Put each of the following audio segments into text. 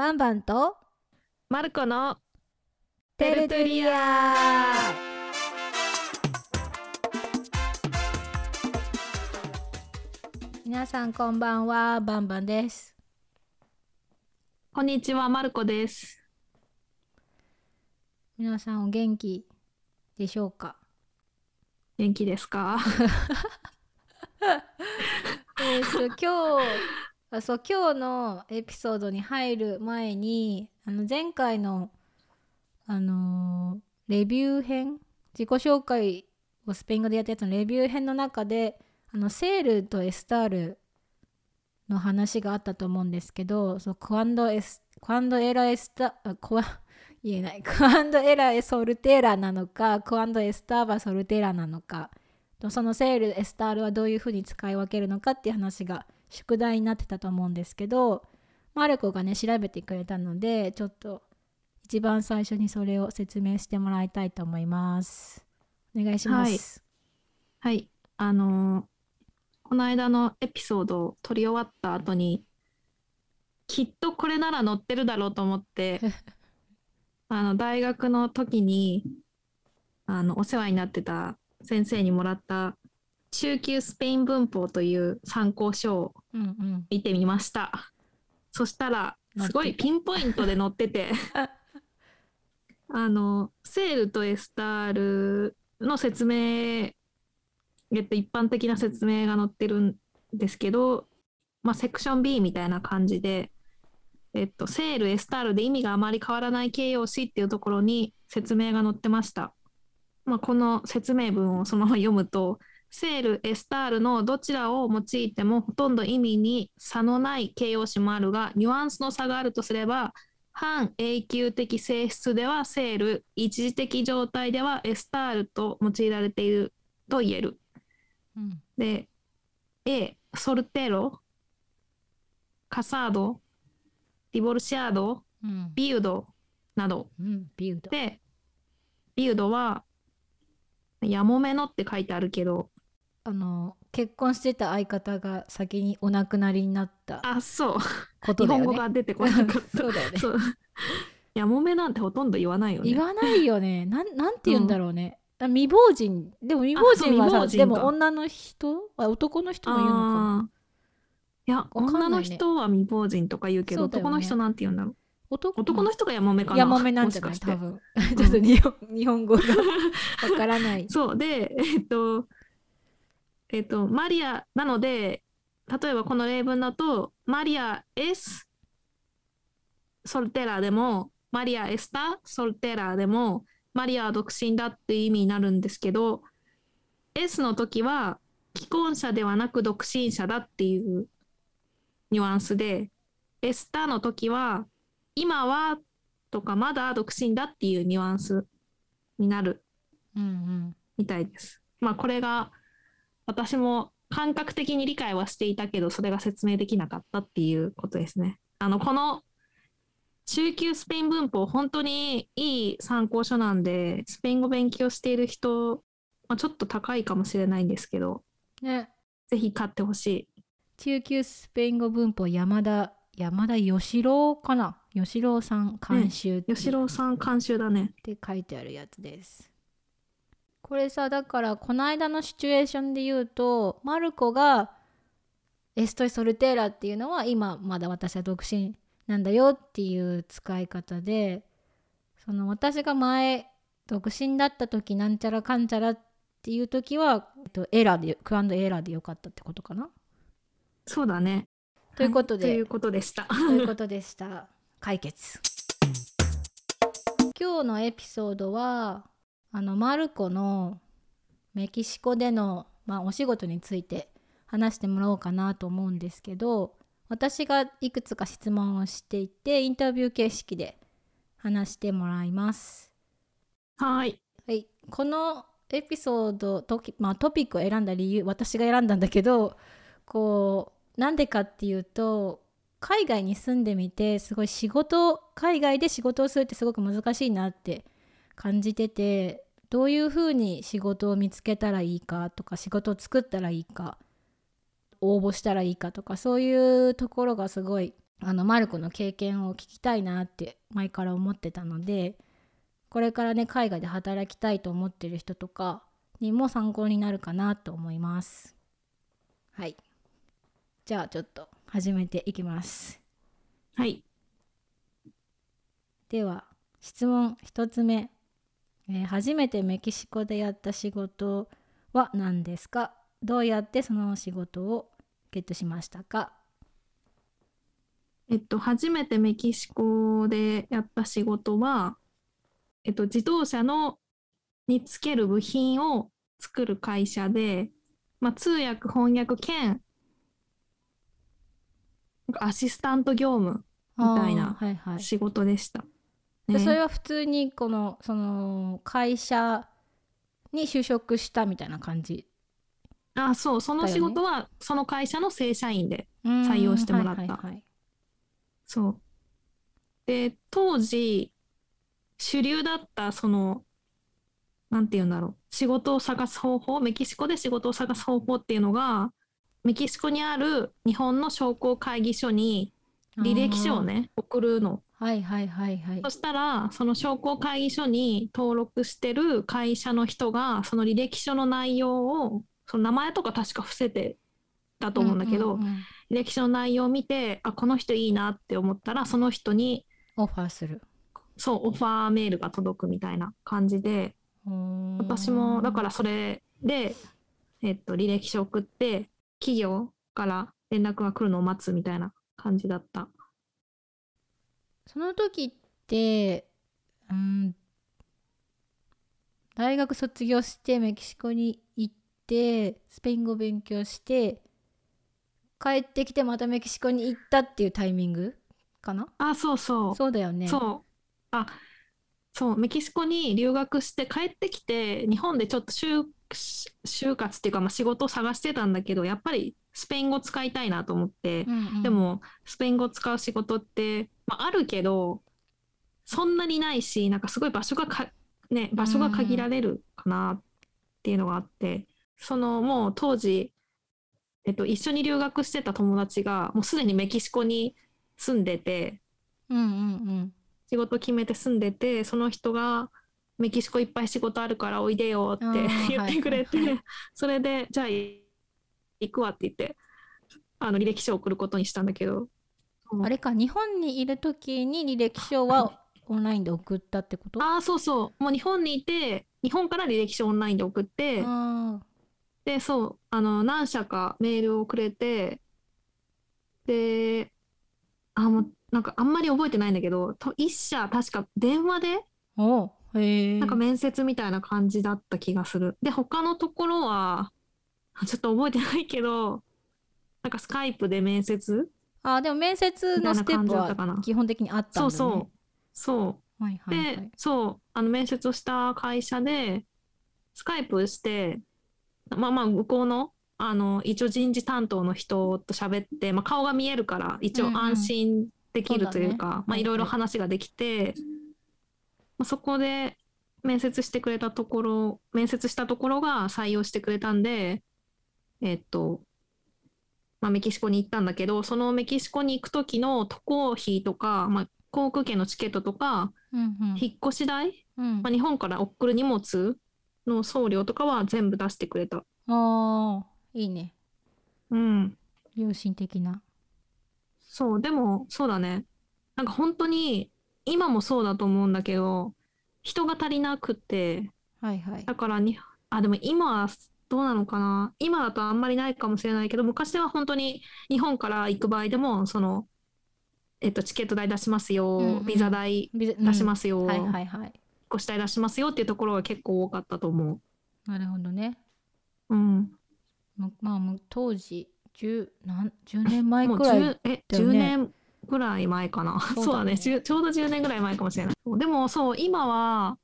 バンバンとマルコのテルトリア。皆さんこんばんはバンバンです。こんにちはマルコです。皆さんお元気でしょうか？元気ですか？えっと今日あそう今日のエピソードに入る前にあの前回のあのーレビュー編自己紹介をスペイン語でやったやつのレビュー編の中であのセールとエスタールの話があったと思うんですけどそうクワンドエラエスタあクワ 言えない。クワンドエラエソルテーラなのかクワンドエスターバソルテーラなのかそのセールエスタールはどういうふうに使い分けるのかっていう話が宿題になってたと思うんですけどマルコがね調べてくれたのでちょっと一番最初にそれを説明してもらいたいと思います。お願いします、はい。あのーこの間のエピソードを撮り終わった後にきっとこれなら載ってるだろうと思って あの大学の時にあのお世話になってた先生にもらった中級スペイン文法という参考書をうんうん見てみました。そしたら載ってたすごいピンポイントで載ってて あのセールとエスタールの説明えっと一般的な説明が載ってるんですけど、まあ、セクション B みたいな感じで、えっと、セールエスタールで意味があまり変わらない形容詞っていうところに説明が載ってました。まあ、この説明文をそのまま読むとセール、エスタールのどちらを用いてもほとんど意味に差のない形容詞もあるが、ニュアンスの差があるとすれば、半永久的性質ではセール、一時的状態ではエスタールと用いられていると言える。うん。で、A、ソルテロ、カサード、ディボルシアード、うん。ビュードなど。うんビュード。で、ビュードは、やもめのって書いてあるけど、あの結婚してた相方が先にお亡くなりになったあ、そう。ことだよね。日本語が出てこなかった。そうだよね。やもめなんてほとんど言わないよね。言わないよね。なんなんて言うんだろうね、あ未亡人。でも未亡人はさ人か。も女の人？あ男の人も言うのかな？いや、女の人は未亡人とか言うけど、ね。男の人なんて言うんだろう。男男の人がやもめかな？ヤマメなんじゃない？多分。ちょっと日本日本語がわからない。そう。で、えっと、えっと、マリアなので、例えばこの例文だと、マリア・エス・ソルテラでも、マリア・エスタ・ソルテラでも、マリアは独身だっていう意味になるんですけど、S の時は、既婚者ではなく独身者だっていうニュアンスで、エスタの時は、今はとかまだ独身だっていうニュアンスになるうんうんみたいです。まあこれが私も感覚的に理解はしていたけどそれが説明できなかったっていうことですね。あのこの中級スペイン文法本当にいい参考書なんでスペイン語勉強している人、まあ、ちょっと高いかもしれないんですけどねぜひ買ってほしい。中級スペイン語文法山田山田義郎かな？義郎さん監修って,、吉郎さん監修だね。って書いてあるやつですこれさだからこの間のシチュエーションで言うとマルコがエストイ・ソルテーラっていうのは今まだ私は独身なんだよっていう使い方でその私が前独身だった時なんちゃらかんちゃらっていう時は、えっと、エラーでクアンドエラーでよかったってことかな？そうだね。ということではいということでした。ということでした。解決。今日のエピソードはあのマルコのメキシコでの、まあ、お仕事について話してもらおうかなと思うんですけど私がいくつか質問をしていてインタビュー形式で話してもらいます。はい。はい、このエピソードトキ、まあ、トピックを選んだ理由私が選んだんだけどこうなんでかっていうと海外に住んでみてすごい仕事海外で仕事をするってすごく難しいなって感じててどういうふうに仕事を見つけたらいいかとか仕事を作ったらいいか応募したらいいかとかそういうところがすごいあのマルコの経験を聞きたいなって前から思ってたのでこれからね海外で働きたいと思ってる人とかにも参考になるかなと思います。はい。じゃあちょっと始めていきます。はい。では質問1つ目、えー初めてメキシコでやった仕事は何ですか？どうやってその仕事をゲットしましたか？えっと、初めてメキシコでやった仕事は、えっと、自動車のにつける部品を作る会社で、まあ、通訳翻訳兼アシスタント業務みたいな仕事でした。ねでそれは普通にこのその会社に就職したみたいな感じ。あ、そう、その仕事はその会社の正社員で、採採用してもらった。はいはいはい。そう。で、当時、主流だった、その、なんて言うんだろう、仕事を探す方法、メキシコで仕事を探す方法っていうのが、メキシコにある日本の商工会議所に履歴書をね、送るの。はいはいはいはい。そしたら、その商工会議所に登録してる会社の人が、その履歴書の内容を、その名前とか確か伏せてたと思うんだけど、うんうんうん。履歴書の内容を見て、あ、この人いいなって思ったら、その人に、オファーする。そう、オファーメールが届くみたいな感じで、私も、だかららそれで、えっと、履歴書送って、企業から連絡が来るのを待つみたいな感じだった。その時ってうん大学卒業してメキシコに行ってスペイン語勉強して帰ってきてまたメキシコに行ったっていうタイミングかな？あ、そうそう。そうだよねそう。あ、そう、メキシコに留学して帰ってきて、日本でちょっと就、就活っていうか、まあ、仕事を探してたんだけど、やっぱりスペイン語使いたいなと思って、うんうん。でも、スペイン語使う仕事って、まあ、あるけど、そんなにないし、なんかすごい場所がか、ね、場所が限られるかなっていうのがあって、そのもう当時、えっと、一緒に留学してた友達が、もうすでにメキシコに住んでて、うんうん仕事決めて住んでて、その人が、メキシコいっぱい仕事あるからおいでよって 言ってくれて、はいはい。はそれで、じゃあ行くわって言って、あの履歴書を送ることにしたんだけど、うんあれか日本にいる時に履歴書はオンラインで送ったってこと？ああ、そうそう。もう日本にいて、日本から履歴書オンラインで送って、あで、そう、あの、何社かメールをくれて、で、あ、もう、なんかあんまり覚えてないんだけど、と一社確か電話で、ーおうへえなんか面接みたいな感じだった気がする。で、他のところは、あ ちょっと覚えてないけど、なんかスカイプで面接あでも面接のステップは基本的にあったんだね。そうそう。そう。はいはいはでい、そう、あの面接をした会社で、スカイプして、まあまあ、向こうの、あの、一応人事担当の人と喋って、まあ、顔が見えるから、一応うんうん安心できるというか、まあ、そうだね。はいはいいろいろ話ができて、まあ、そこで面接してくれたところ、面接したところが採用してくれたんで、えっと、まあ、メキシコに行ったんだけど、そのメキシコに行く時の渡航費とか、まあ、航空券のチケットとか、うんうん引っ越し代うんまあ、日本から送る荷物の送料とかは全部出してくれた。あーいいねうん。良心的なそう、でも、そうだね。なんか本当に、今もそうだと思うんだけど、人が足りなくて、はいはいだからに、あ、でも今はどうなのかな？今だとあんまりないかもしれないけど、昔は本当に日本から行く場合でも、その、えっと、チケット代出しますよ、うんうんビザ代出しますよ、うんはいはいはい越し代出しますよっていうところが結構多かったと思なるほどねう。うん。むまあ当時10なん10年前くらい10え10だよね年ぐらい前かな。そうだねそうだねちゅちょうど10年ぐらい前かもしれない。でもそう、今は、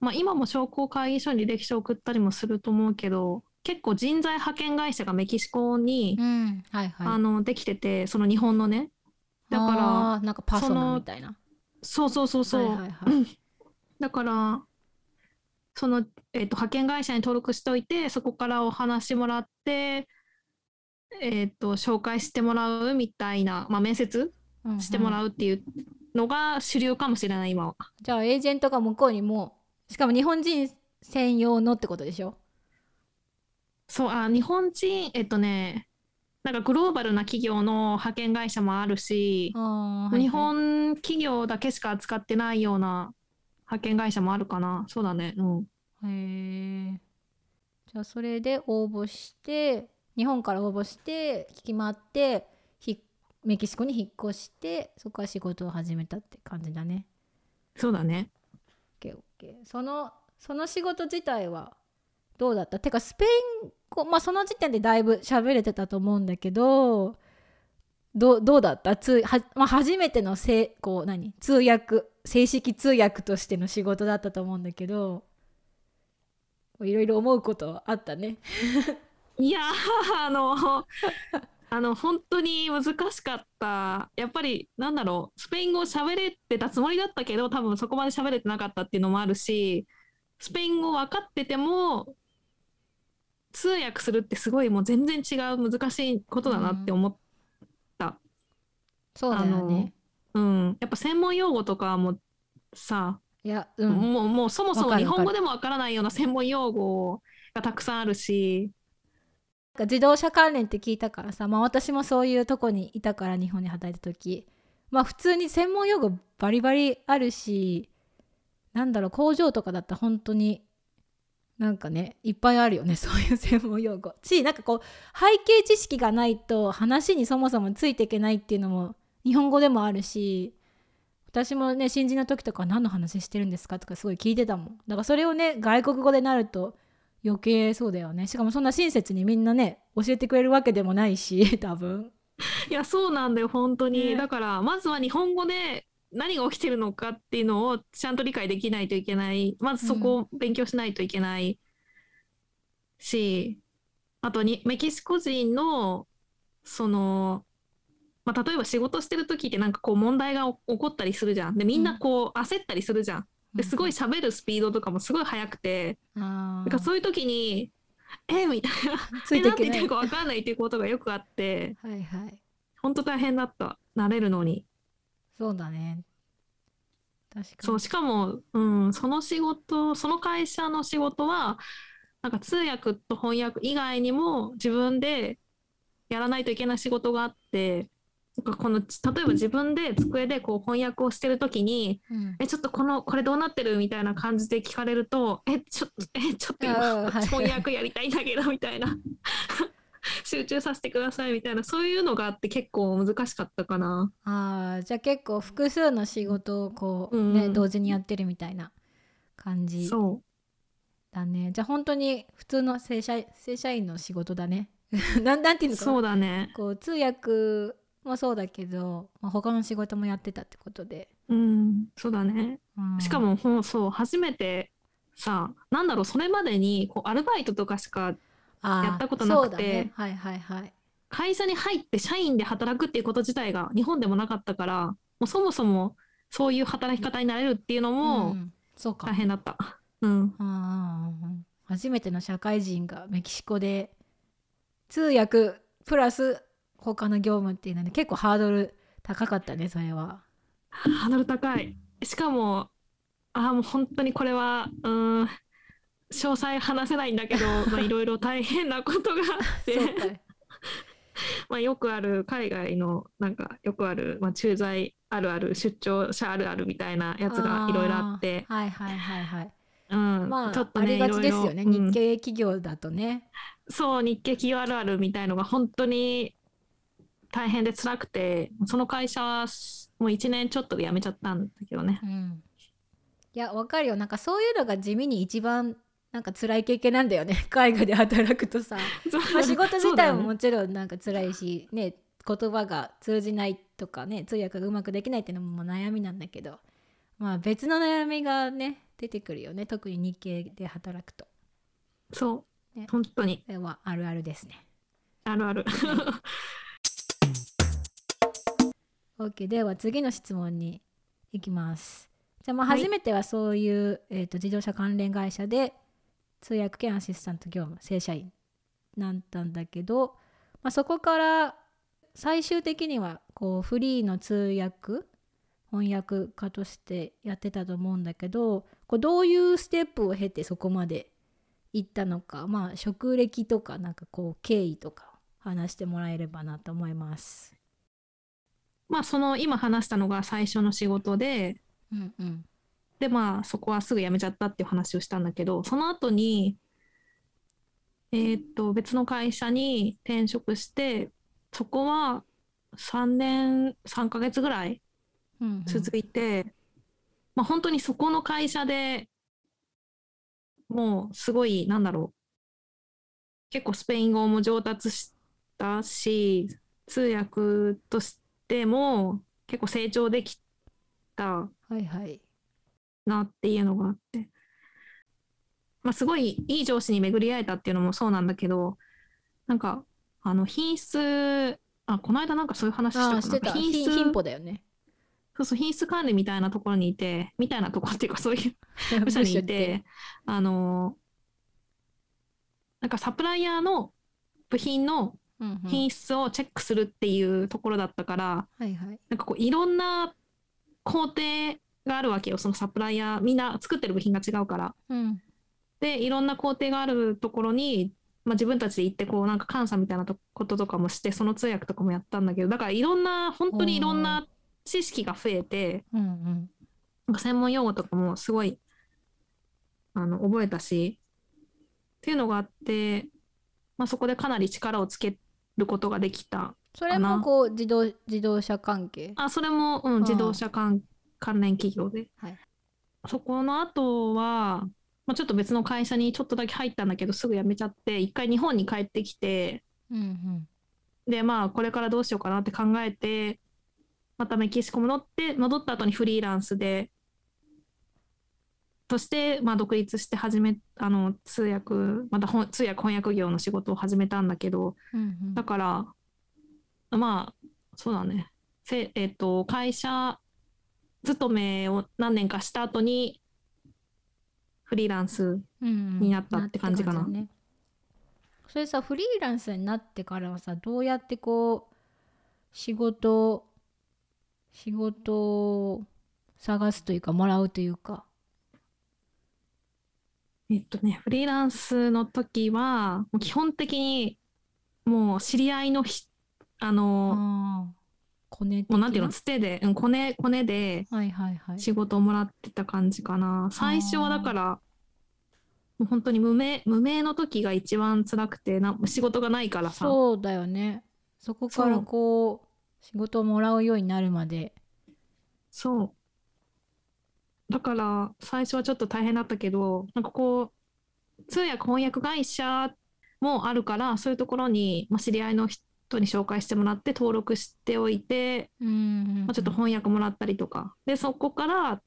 まあ今も商工会議所に履歴書を送ったりもすると思うけど、結構人材派遣会社がメキシコに、うんはいはいあの、できてて、その日本のね。だから、なんかパーソナみたいなそうそうそうそう。はいはいはい だから、その、えっと、派遣会社に登録しておいて、そこからお話もらって、えっと、紹介してもらうみたいな、まあ、面接してもらうっていうのが主流かもしれない今は。じゃあエージェントが向こうにもしかも日本人専用のってことでしょ？そうあ日本人えっとねなんかグローバルな企業の派遣会社もあるし、はいはい。日本企業だけしか扱ってないような派遣会社もあるかな。そうだね。うん。へえじゃあそれで応募して日本から応募して聞き回ってひメキシコに引っ越してそこから仕事を始めたって感じだね。そうだね OKOK そのその仕事自体はどうだった？てかスペイン語まあその時点でだいぶ喋れてたと思うんだけどどうどうだった？通は、まあ、初めてのせこう何？通訳正式通訳としての仕事だったと思うんだけどいろいろ思うことあったね。いやあのあの本当に難しかった。やっぱりなんだろう。スペイン語喋れてたつもりだったけど多分そこまで喋れてなかったっていうのもあるしスペイン語分かってても通訳するってすごいもう全然違う難しいことだなって思った、そうだよね。うん。やっぱ専門用語とかもさ、いや、うん、もうもうそもそも日本語でも分からないような専門用語がたくさんあるし自動車関連って聞いたからさ、まあ、私もそういうとこにいたから日本に働いた時。まあ普通に専門用語バリバリあるしなんだろう工場とかだったら本当になんかねいっぱいあるよね そういう専門用語。しなんかこう背景知識がないと話にそもそもついていけないっていうのも日本語でもあるし私もね新人の時とか何の話してるんですかとかすごい聞いてたもん。だからそれをね外国語でなると余計そうだよね。しかもそんな親切にみんなね教えてくれるわけでもないし 多分。いやそうなんだよ本当に、ね。だからまずは日本語で何が起きてるのかっていうのをちゃんと理解できないといけない。まずそこを勉強しないといけない。し、あとにメキシコ人のその、まあ、例えば仕事してる時ってなんかこう問題が起起こったりするじゃん。でみんなこう焦ったりするじゃんですごい喋るスピードとかもすごい速くて。あだからそういう時に「えみたいな。ーつえいていけない。なんて言ってるか分かんないっていうことがよくあって。はいはい。本当大変だった。慣れるのに。そうだね。確かに。そうしかも、うん、その仕事その会社の仕事はなんか通訳と翻訳以外にも自分でやらないといけない仕事があって。なんかこの例えば自分で机でこう翻訳をしてる時にうん「えちょっとこのこれどうなってる?」みたいな感じで聞かれると「えちょっとえちょっとあ今翻訳やりたいんだけど」みたいな。集中させてくださいみたいな。そういうのがあって結構難しかったかな。あーじゃあ結構複数の仕事をこうね、うん。同時にやってるみたいな感じそう。だね。じゃあ本当に普通の正社正社員の仕事だね。なんなんていうのかな。そうだね。こう通訳もそうだけど、まあ、他の仕事もやってたってことで、うん、そうだね。うん。しかもほんそう初めてさなんだろうそれまでにこうアルバイトとかしかやったことなくてね。はいはいはい。会社に入って社員で働くっていうこと自体が日本でもなかったからもうそもそもそういう働き方になれるっていうのうも大変だった。うん、あー初めての社会人がメキシコで通訳プラス他の業務っていうので結構ハードル高かったねそれは。ハードル高い。しかもあーもう本当にこれはうん詳細話せないんだけど まあいろいろ大変なことがあって。まあ、よくある海外のなんかよくある、まあ、駐在あるある出張者あるあるみたいなやつがいろいろあってーはいはいはいはい。うんまあ、ちょっとありがちですよね、ろうん日系企業だとね。そう日系企業あるあるみたいのが本当に大変で辛くてその会社はもう1年ちょっとで辞めちゃったんだけどね。うん、いやわかるよ。なんかそういうのが地味に一番なんか辛い経験なんだよね。海外で働くとさ、まあ、仕事自体ももちろんなんか辛いしね言葉が通じないとかね通訳がうまくできないっていうのも悩みなんだけど。まあ別の悩みがね出てくるよね。特に日系で働くと。そう、ね。本当に。はあるあるですね。あるある OK では次の質問に行きます。じゃあまあはい。初めてはそういう、えー、と自動車関連会社で通訳兼アシスタント業務正社員なんだんだけど、まあ、そこから最終的にはこうフリーの通訳翻訳家としてやってたと思うんだけどこうどういうステップを経てそこまで行ったのかまあ職歴とかなんかこう経緯とか話してもらえればなと思います。まあその今話したのが最初の仕事でうんうん。でまあそこはすぐ辞めちゃったっていう話をしたんだけどその後にえーっと別の会社に転職してそこは3年3ヶ月ぐらいうんうん。続いて、まあ本当にそこの会社でもうすごいなんだろう結構スペイン語も上達したし通訳としても結構成長できた。なっていうのがあって、まあ、すごいいい上司に巡り会えたっていうのもそうなんだけどなんかあの品質あこの間なんかそういう話してた品質品品歩だよね。そうそう品質管理みたいなところにいてみたいなところっていうかそういう 部署にいてあのなんかサプライヤーの部品の品質をチェックするっていうところだったから、はいはい。なんかこういろんな工程があるわけよそのサプライヤーみんな作ってる部品が違うから。うんでいろんな工程があるところに、まあ、自分たちで行ってこうなんか監査みたいなとこととかもしてその通訳とかもやったんだけどだからいろんな本当にいろんな知識が増えてうんうんなんか専門用語とかもすごいあの覚えたしっていうのがあって、まあ、そこでかなり力をつけることができたそれもこう自動自動車関係？あそれも、うん、自動車関関連企業で、はい。そこの後は、まあ、ちょっと別の会社にちょっとだけ入ったんだけどすぐ辞めちゃって一回日本に帰ってきてうんうん。でまあこれからどうしようかなって考えてまたメキシコ戻って戻った後にフリーランスでとして、まあ、独立して始めあの通訳また本通訳翻訳業の仕事を始めたんだけどうんうん。だからまあそうだね。せ、えっと会社勤めを何年かした後にフリーランスうんうん。になったって感じかな。なって感じだね。それさフリーランスになってからはさどうやってこう仕事仕事を探すというかもらうというかえっとね、フリーランスの時は、もう基本的に、もう知り合いのひ、あの、コネ的もうなんていうの、つてで、うん、コネ、コネではいはいはい仕事をもらってた感じかな。最初はだから、もう本当に無名、無名の時が一番辛くて、な仕事がないからさ。そうだよねそこからそうこう仕事をもらうようになるまでそう。だから、最初はちょっと大変だったけど、なんかこう、通訳翻訳会社もあるから、そういうところに、まあ、知り合いの人に紹介してもらって登録しておいて、うんうんうんまあ、ちょっと翻訳もらったりとか。で、そこから、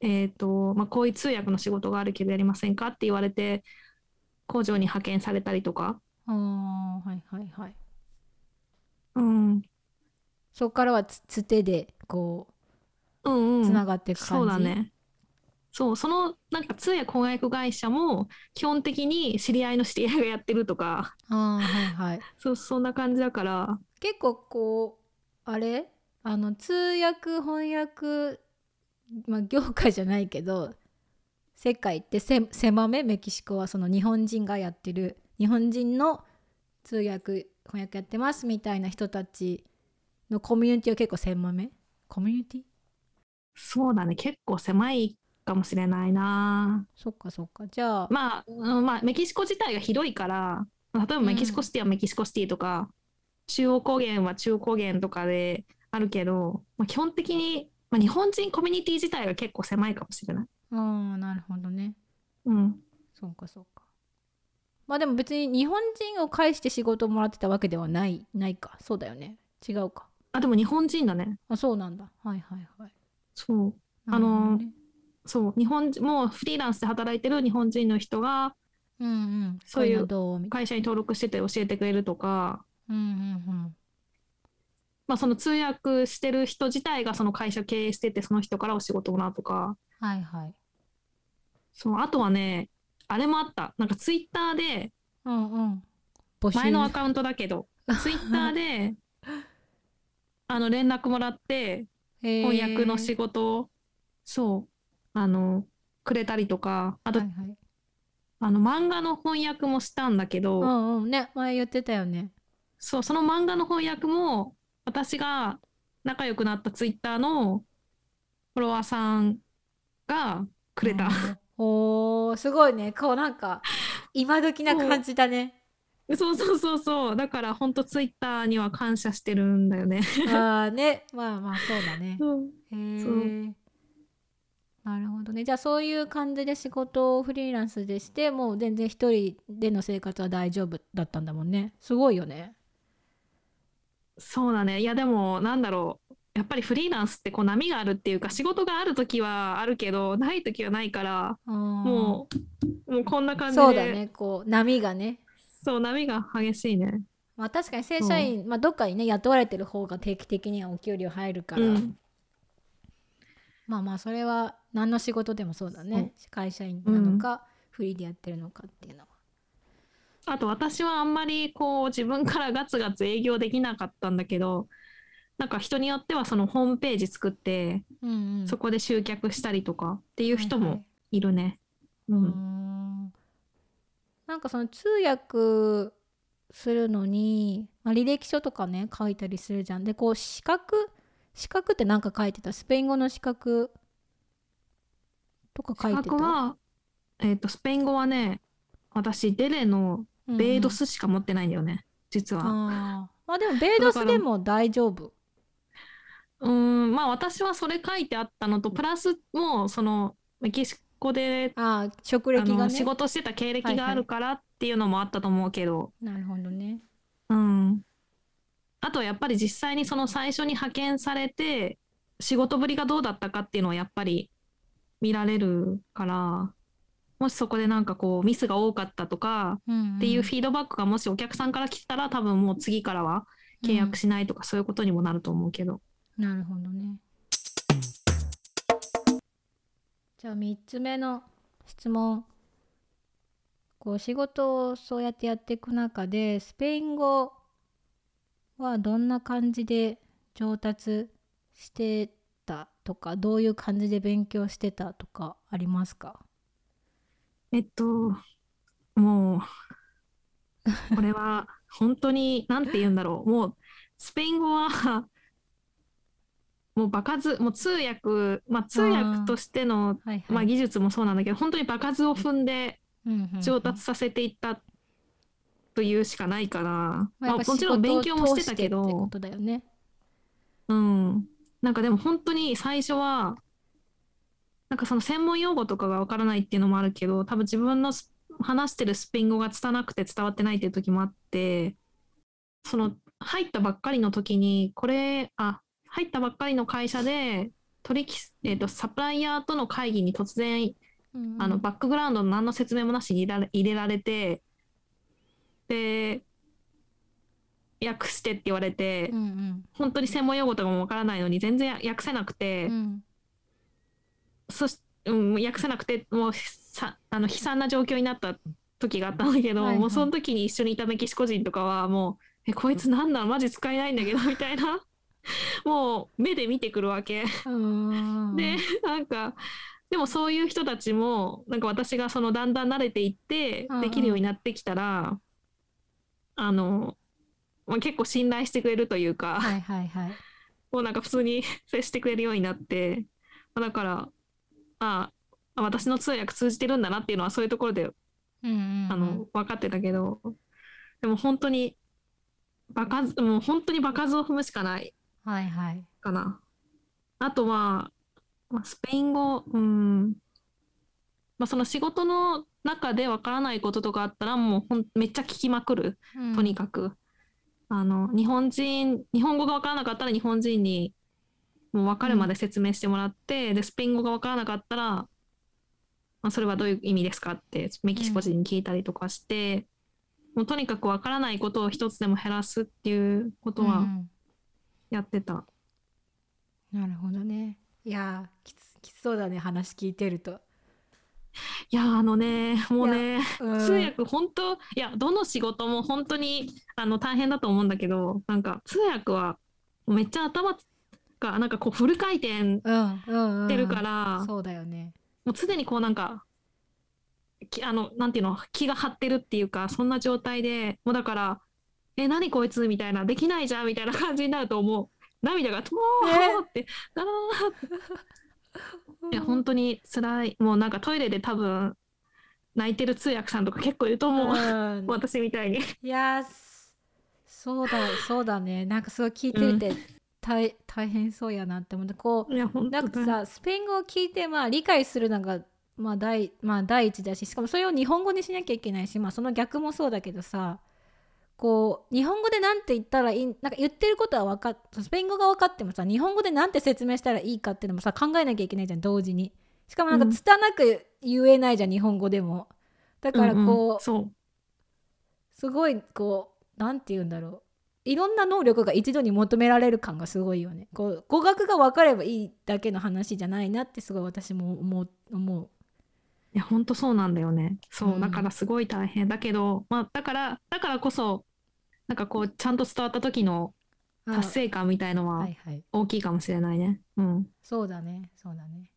えっと、まあ、こういう通訳の仕事があるけどやりませんかって言われて、工場に派遣されたりとか。ああはいはいはいうん。そこからはつつてでこうんうん。うつながっていく感じ、そうだね。そう、そのなんか通訳翻訳会社も基本的に知り合いの知り合いがやってるとか、ああはいはい。そう、そんな感じだから、結構こうあれ？あの通訳翻訳、まあ、業界じゃないけど世界ってせ狭め？メキシコはその日本人がやってる。日本人の通訳翻訳やってますみたいな人たちのコミュニティは結構狭め？コミュニティ？そうだね、結構狭いかもしれないな。そっかそっか。じゃあ、まあ、うんまあ、メキシコ自体が広いから、例えばメキシコシティはメキシコシティとか、中央高原は中央高原とかであるけど、まあ、基本的に、まあ、日本人コミュニティ自体が結構狭いかもしれない。ああなるほどね。うん。そうかそうか。まあでも別に日本人を介して仕事をもらってたわけではないないか。そうだよね。違うか。あ、でも日本人だね。あそうなんだ。はいはいはいそう。あのねそう。日本人、もうフリーランスで働いてる日本人の人がうんうん。そういう会社に登録してて教えてくれるとか、なうんうん。まあ、その通訳してる人自体がその会社経営してて、その人からお仕事もらうとか、うんはいはい。そう、あとはね、あれもあった。なんかツイッターで、うんうん。前のアカウントだけど、ツイッターで、あの連絡もらって翻訳の仕事をそうあのくれたりとかあと、はいはい、あの漫画の翻訳もしたんだけど、うんうん。ね前言ってたよね。そうその漫画の翻訳も私が仲良くなったツイッターのフォロワーさんがくれた。おーすごいね。こうなんか今時な感じだねそうそうそうそう。だから本当ツイッターには感謝してるんだよね。ああね。まあまあそうだね。へえなるほどね。じゃあそういう感じで仕事をフリーランスでしてもう全然一人での生活は大丈夫だったんだもんね。すごいよね。そうだね。いやでもなんだろう。やっぱりフリーランスってこう波があるっていうか仕事がある時はあるけどない時はないからももうもうこんな感じで。そうだね。こう波がねそう波が激しいね。まあ確かに正社員、まあ、どっかにね雇われてる方が定期的にはお給料入るから、うん。まあまあそれは何の仕事でもそうだね、会社員なのか、フリーでやってるのかっていうのは。あと私はあんまりこう自分からガツガツ営業できなかったんだけどなんか人によってはそのホームページ作ってうんうん。そこで集客したりとかっていう人はいはい。もいるね。ううんーんなんかその通訳するのに、まあ、履歴書とかね書いたりするじゃん。でこう資格資格って何か書いてた？スペイン語の資格とか書い資てた？格は、えっとスペイン語はね私デレのベイドスしか持ってないんだよね、実は。あー。まあでもベイドスでも大丈夫。うーんまあ私はそれ書いてあったのとプラスもうそのメキシコでああ職歴がね。仕事してた経歴がはいはいあるからっていうのもあったと思うけど、なるほどね。うん、あとはやっぱり実際にその最初に派遣されて仕事ぶりがどうだったかっていうのはやっぱり見られるからもしそこでなんかこうミスが多かったとかっていうフィードバックがもしお客さんから来たら多分もう次からは契約しないとかそういうことにもなると思うけど、なるほどねじゃあ3つ目の質問。こう仕事をそうやってやっていく中でスペイン語はどんな感じで上達してたとかどういう感じで勉強してたとかありますか？えっともうこれは本当に何て言うんだろう。もうスペイン語はもう場数もう通訳まあ通訳としてのまあ、技術もそうなんだけど本当に場数を踏んで上達させていったというしかないかな、まあもちろん勉強もしてたけど。うん。なんかでも本当に最初はなんかその専門用語とかがわからないっていうのもあるけど多分自分のス話してるスペイン語が拙くて伝わってないっていう時もあってその入ったばっかりの時にこれあ入ったばっかりの会社で取引、えー、とサプライヤーとの会議に突然うんうん。あのバックグラウンドの何の説明もなしに入れられ入れられてで訳してって言われて、うんうん。本当に専門用語とかもわからないのに全然訳せなくて、うん。そし、うん、訳せなくてもうさあの悲惨な状況になった時があったんだけど、はいはい。もうその時に一緒にいたメキシコ人とかはもう「えこいつなんなのマジ使えないんだけど」みたいな もう目で見てくるわけ。でなんかでもそういう人たちもなんか私がそのだんだん慣れていってできるようになってきたら、あの、まあ、結構信頼してくれるというか、はいはいはい。もうなんか普通に 接してくれるようになってまあだからああ私の通訳通じてるんだなっていうのはそういうところでうんうんうん。あの分かってたけどでも本当に場数もう本当に場数を踏むしかないはいはい。かな。あとは、まあ、スペイン語、うん、まあ、その仕事の中でわからないこととかあったら、もうほんめっちゃ聞きまくる、とにかく。あの、日本人、日本語がわからなかったら日本人にもう分かるまで説明してもらって、で、スペイン語がわからなかったら、まあ、それはどういう意味ですかってメキシコ人に聞いたりとかして、もうとにかくわからないことを一つでも減らすっていうことはうんうんやってた。なるほどね。いやーきつきつそうだね話聞いてると、いやあのねもうねうん。通訳本当いやどの仕事も本当にあの大変だと思うんだけどなんか通訳はめっちゃ頭がなんかこうフル回転うんうんうんうん。してるから、そうだよね。もう常にこうなんかきあのなんていうの気が張ってるっていうかそんな状態でもうだから「え何こいつ」みたいな「できないじゃん」みたいな感じになるともう。涙が「もう!」って「あーいや本当に辛い。もうなんかトイレで多分泣いてる通訳さんとか結構いると思う、うん。私みたいに。いやそうだそうだね。なんかすごい聞いてみて、大大変そうやなって思ってこうなんかさスペイン語を聞いてまあ理解するのがまあ第まあ第一だししかもそれを日本語にしなきゃいけないしまあその逆もそうだけどさこう日本語でなんて言ったらいいなんか言ってることは分かっスペイン語が分かってもさ日本語でなんて説明したらいいかっていうのもさ考えなきゃいけないじゃん同時に。しかもなんかうん。拙く言えないじゃん、日本語でも。だからこう、うんうんそう。すごいこうなんて言うんだろう。いろんな能力が一度に求められる感がすごいよね。こう語学が分かればいいだけの話じゃないなってすごい私も思う思ういや本当そうなんだよね。そう、うん。だからすごい大変。だけどまあだからだからこそなんかこうちゃんと伝わった時のあ達成感みたいのははいはい。大きいかもしれないね。うん。そうだね。そうだね。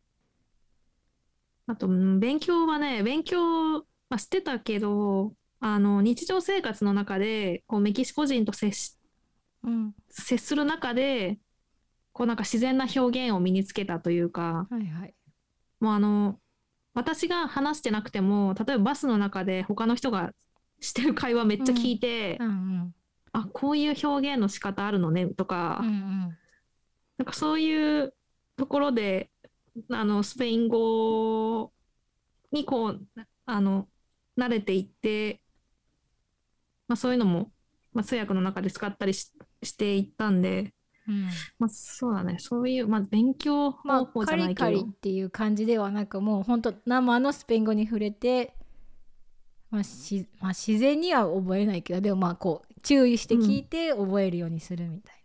あと、うん勉強はね、勉強、まあ、してたけど、あの、日常生活の中で、こう、メキシコ人と接し、うん。接する中で、こう、なんか自然な表現を身につけたというか、はいはい。もうあの、私が話してなくても、例えばバスの中で他の人がしてる会話めっちゃ聞いて、うんうん。あ、こういう表現の仕方あるのね、とか、うんうん。なんかそういうところで、あの、スペイン語にこう、あの、慣れていって、まあそういうのも、まあ通訳の中で使ったりし、していったんで、うんまあそうだね、そういう、まあ勉強まあ方法じカリゃないけど、カリっていう感じではなくもう本当生のスペイン語に触れて、まあしまあ、自然には覚えないけどでもまあこう注意して聞いて覚えるようにするみたい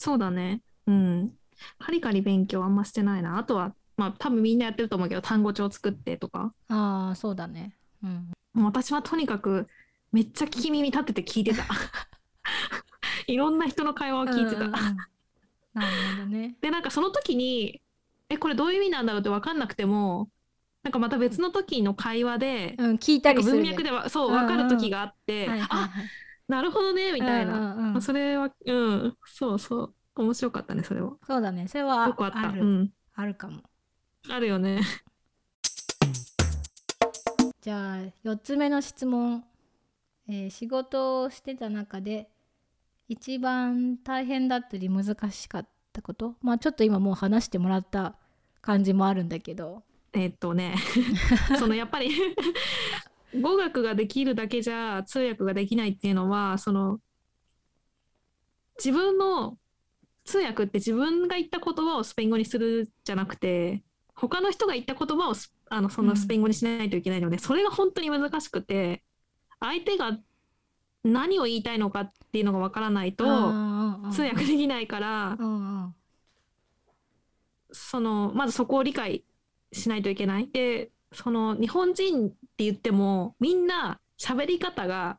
そうだね、うん。カリカリ勉強あんましてないな。あとは、まあ多分みんなやってると思うけど、単語帳作ってとか。な、ああそうだねうん私はとにかくめっちゃ聞き耳立てて聞いてた。いろんな人の会話を聞いてた。うんうん。うんなるほどね。でなんかその時にえこれどういう意味なんだろうって分かんなくてもなんかまた別の時の会話で、うん聞いたりする文ね脈ではそう分かる時があって、はいはいあはい。なるほどねみたいな、うんうんうん。まあそれはうん。そうそう。面白かったねそれは。そうだね。それはよくあった。ある、うん。あるかも。あるよね。じゃあ4つ目の質問、えー仕事をしてた中で一番大変だったり難しかったこと？まあちょっと今もう話してもらった感じもあるんだけど。えっとね。そのやっぱり語学ができるだけじゃ通訳ができないっていうのはその自分の通訳って自分が言った言葉をスペイン語にするじゃなくて他の人が言った言葉をスあのそのスペイン語にしないといけないので、それが本当に難しくて相手が何を言いたいのかっていうのがわからないと通訳できないからそのまずそこを理解しないといけない。でその日本人って言ってもみんな喋り方が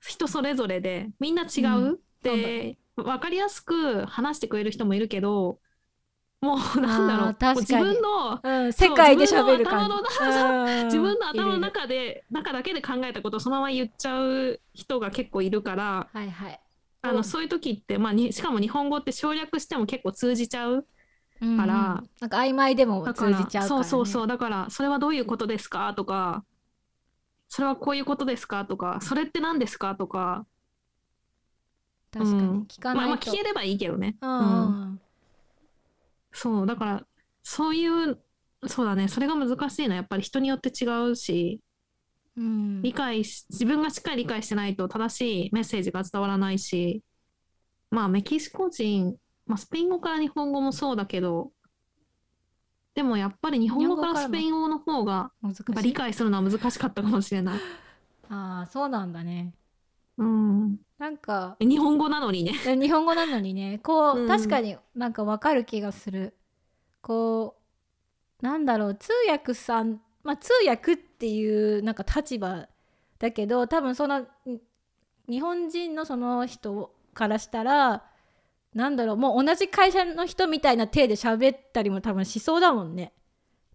人それぞれでみんな違う。うんで分かりやすく話してくれる人もいるけどもうなんだろう。確かに。自分のうん、世界で喋る感じ。自分のうん 自分の頭の中で中だけで考えたことをそのまま言っちゃう人が結構いるからはいはい、あのそういう時って、まあ、にしかも日本語って省略しても結構通じちゃううんうん。からなんか曖昧でも通じちゃうから、ね、そうそうそう。だからそれはどういうことですか？とかそれはこういうことですか？とかそれって何ですか？とか。確かに。うん。聞かないと、まあ、まあ聞ければいいけどね、うんうん。うんそうだからそういうそうだね。それが難しいのはやっぱり人によって違うしうん。理解し自分がしっかり理解してないと正しいメッセージが伝わらないしまあメキシコ人、まあ、スペイン語から日本語もそうだけどでもやっぱり日本語からスペイン語の方が理解するのは難しかったかもしれない。ああそうなんだねうん、なんか日本語なのにね。え日本語なのにね。こう、うん。確かになんかわかる気がする。こうなんだろう通訳さんまあ通訳っていうなんか立場だけど多分そのん日本人のその人からしたらなんだろうもう同じ会社の人みたいな体で喋ったりも多分しそうだもんね。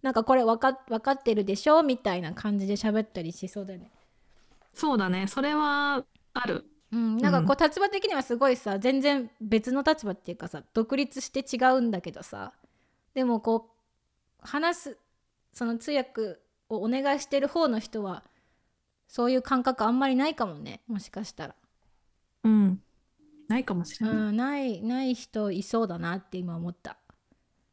なんかこれ分か分かってるでしょみたいな感じで喋ったりしそうだよね。そうだね。それはある。うん、なんかこう立場的にはすごいさ全然別の立場っていうかさ独立して違うんだけどさでもこう話すその通訳をお願いしてる方の人はそういう感覚あんまりないかもねもしかしたら、うん。ないかもしうれない、ん、ないない人いそうだなって今思った、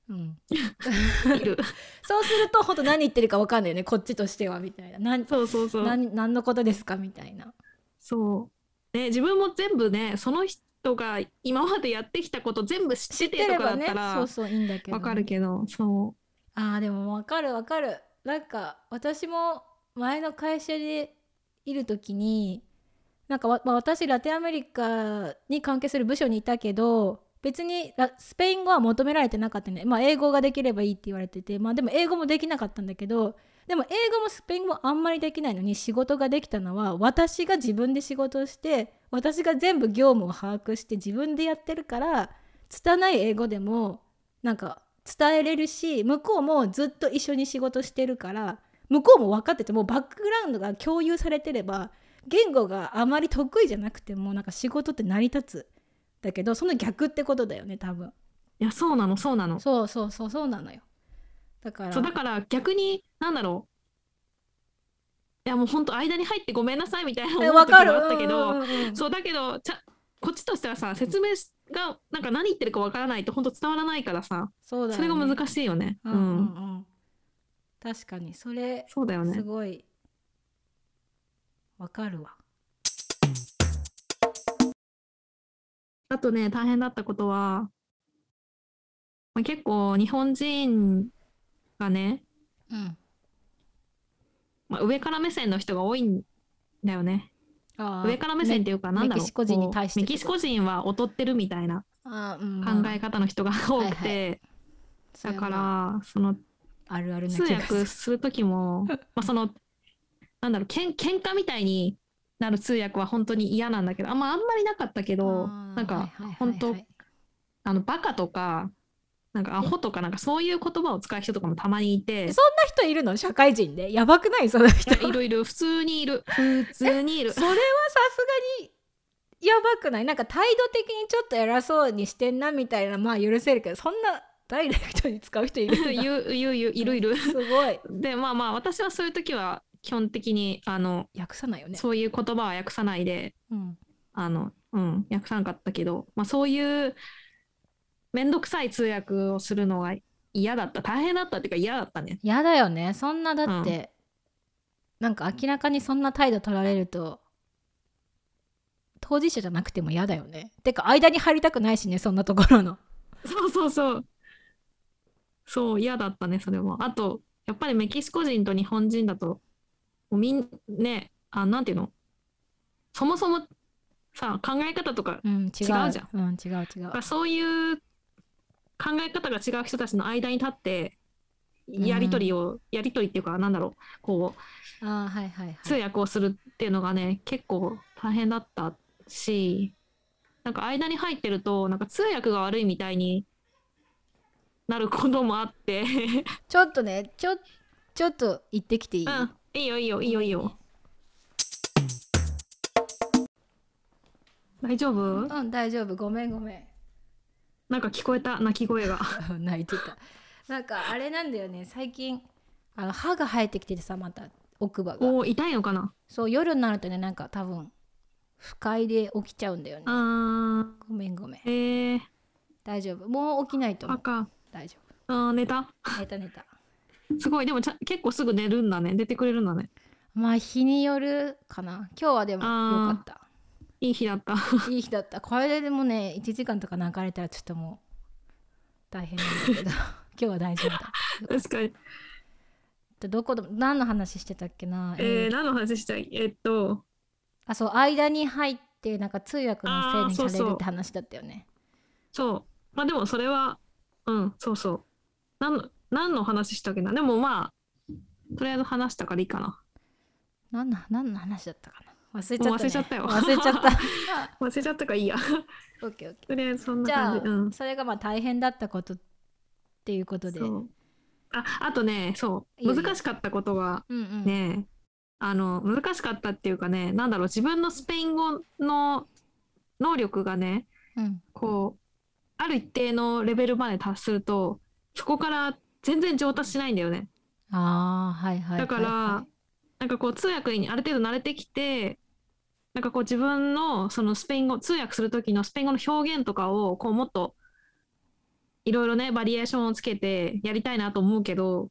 うん、いる。そうすると本当何言ってるか分かんないよねこっちとしてはみたいな。何そうそうそう。何何のことですかみたいなそう。ね自分も全部ねその人が今までやってきたこと全部知知ってとかだったらそうそういいんだけどね、わかるけどそあーでも分かる分かる。なんか私も前の会社でいる時になんかわ、まあ、私ラテンアメリカに関係する部署にいたけど別にラスペイン語は求められてなかったね。まあ英語ができればいいって言われててまあでも英語もできなかったんだけどでも英語もスペイン語もあんまりできないのに仕事ができたのは私が自分で仕事をして私が全部業務を把握して自分でやってるから拙い英語でもなんか伝えれるし向こうもずっと一緒に仕事してるから向こうも分かっててもうバックグラウンドが共有されてれば言語があまり得意じゃなくてもなんか仕事って成り立つ。だけどその逆ってことだよね多分。ういやそうなのそうなの。そうそうそうそうなのよ。だからそうだから逆になんだろう。いやもう本当間に入ってごめんなさいみたいなえ思う時もあったけど、そうだけどちゃこっちとしてはさ説明がなんか何言ってるかわからないと本当伝わらないからさそうだよね。それが難しいよね。うんうん。うん。確かにそれそうだよね。すごいわかるわ。あとね大変だったことは、まあ、結構日本人がね、うんまあ、上から目線の人が多いんだよね。上から目線っていうかなんだろう。メキシコ人に対してメキシコ人は劣ってるみたいな考え方の人が多くはいて、だから、まあそのあるあるな通訳する時もまあそのなんだろうけん喧嘩みたいになる通訳は本当に嫌なんだけどあ,、まあ、あんまりなかったけどなんか本当あのバカとかなんかアホとかなんかそういう言葉を使う人とかもたまにいて。そんな人いるの？社会人で？やばくない？その人。いやいるいる。普通にいる。普通にいる。それはさすがにやばくない？なんか態度的にちょっと偉そうにしてんなみたいなまあ許せるけどそんなダイレクトに使う人いる いるいる。すごい。でまあまあ私はそういう時は基本的にあの訳さないよね。そういう言葉は訳さないでうん。あの、うん、訳さなかったけど、まあ、そういうめんどくさい通訳をするのが嫌だった。大変だったっていうか嫌だったね。やだよね。そんなだって、なんか明らかにそんな態度取られると当事者じゃなくても嫌だよね。てか間に入りたくないしねそんなところの。そうそうそう。そう嫌だったねそれも。あとやっぱりメキシコ人と日本人だともうみんねあなんていうの？そもそもさ考え方とかうん違う。違うじゃん。うん違う違う。そういう考え方が違う人たちの間に立ってやり取りを、やり取りっていうかなんだろうこうあーはいはいはい。通訳をするっていうのがね結構大変だったしなんか間に入ってるとなんか通訳が悪いみたいになることもあって。ちょっとねちょちょっと行ってきていい、うん。いいよいいよいいよいいよ。大丈夫？うん大丈夫。ごめんごめんなんか聞こえた泣き声が。泣いてた。なんかあれなんだよね。最近あの歯が生えてきててさまた奥歯が。おー痛いのかな？そう夜になるとねなんか多分不快で起きちゃうんだよね。あー。ごめんごめん。えー、大丈夫。もう起きないと思う。赤大丈あー寝た？夫寝た寝た。すごい。でもちゃ結構すぐ寝るんだね。出てくれるんだね。まあ日によるかな。今日はでもよかったいい日だった。いい日だった。これででもね1時間とか流れたらちょっともう大変なんだけど。今日は大丈夫だ。確かに。でどこで何の話してたっけな、えー、ー。何の話したい？えっと。あそう間に入ってなんか通訳のせいにされるって話だったよね。そう。まあでもそれはうんそうそう。何の何の話したっけな？でもまあとりあえず話したからいいかな。何の何の話だったかな？忘れちゃった、ね、忘れちゃったよ。忘れちゃった。忘れちゃったからいいや。オッケーオッケとりあえずそんーじ。ゃあな感じ、うん、それがまあ大変だったことっていうことで。そう。ああとねそう。難しかったことがうんうん。ねあの難しかったっていうかねなんだろう自分のスペイン語の能力がねうん。こうある一定のレベルまで達するとそこから全然上達しないんだよね。あはいはいはい。だからなんかこう通訳にある程度慣れてきてなんかこう自分のそのスペイン語通訳する時のスペイン語の表現とかをこうもっといろいろねバリエーションをつけてやりたいなと思うけど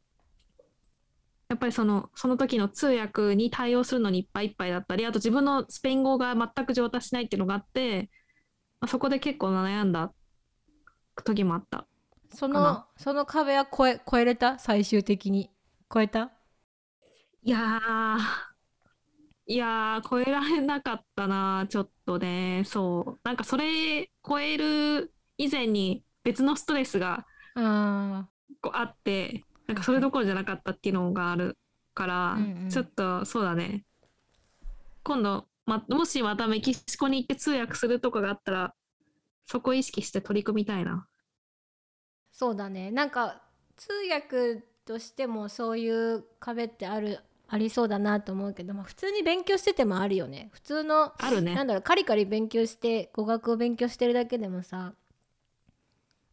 やっぱりそのその時の通訳に対応するのにいっぱいいっぱいだったりあと自分のスペイン語が全く上達しないっていうのがあって、まあ、そこで結構悩んだ時もあった。そのその壁は超え超えれた？最終的に。超えた？いやー、いやー、超えられなかったな、ちょっとね、そう。なんかそれ超える以前に別のストレスがあこうあって、なんかそれどころじゃなかったっていうのがあるから、うんうんちょっとそうだね。今度、ま、もしまたメキシコに行って通訳するとかがあったら、そこ意識して取り組みたいな。そうだねなんか通訳としてもそういう壁ってあるありそうだなと思うけど、まあ、普通に勉強しててもあるよね普通のあるねなん。だろうカリカリ勉強して語学を勉強してるだけでもさ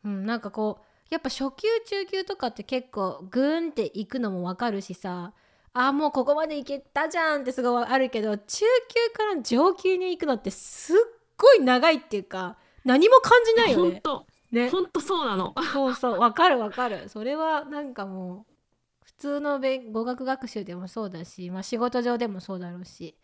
うんなんかこうやっぱ初級中級とかって結構グーンっていくのもわかるしさあーもうここまでいけたじゃんってすごいあるけど中級から上級に行くのってすっごい長いっていうか何も感じないよね。ほんと、ねほんとそうなの。そうそうわかるわかるそれはなんかもう普通の勉語学学習でもそうだし、まあ、仕事上でもそうだろうし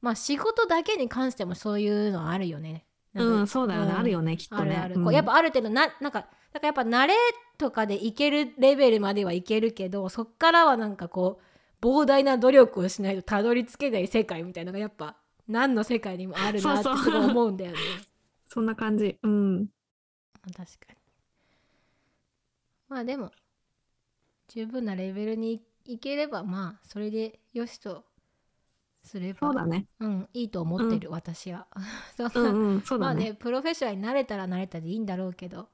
まあ仕事だけに関してもそういうのあるよね。うん、そうだよね。うんあるよね、きっとね。あるある、うんこうやっぱある程度ななんかだからやっぱ慣れとかでいけるレベルまではいけるけどそっからはなんかこう膨大な努力をしないとたどり着けない世界みたいなのがやっぱ何の世界にもあるなってすごい思うんだよね。そんな感じ。うん。確かにまあでも十分なレベルにいければまあそれでよしとすればそうだね。うんいいと思ってる、私は。そんな、うんうん、そうまあだね。ねプロフェッショナルになれたらなれたでいいんだろうけど、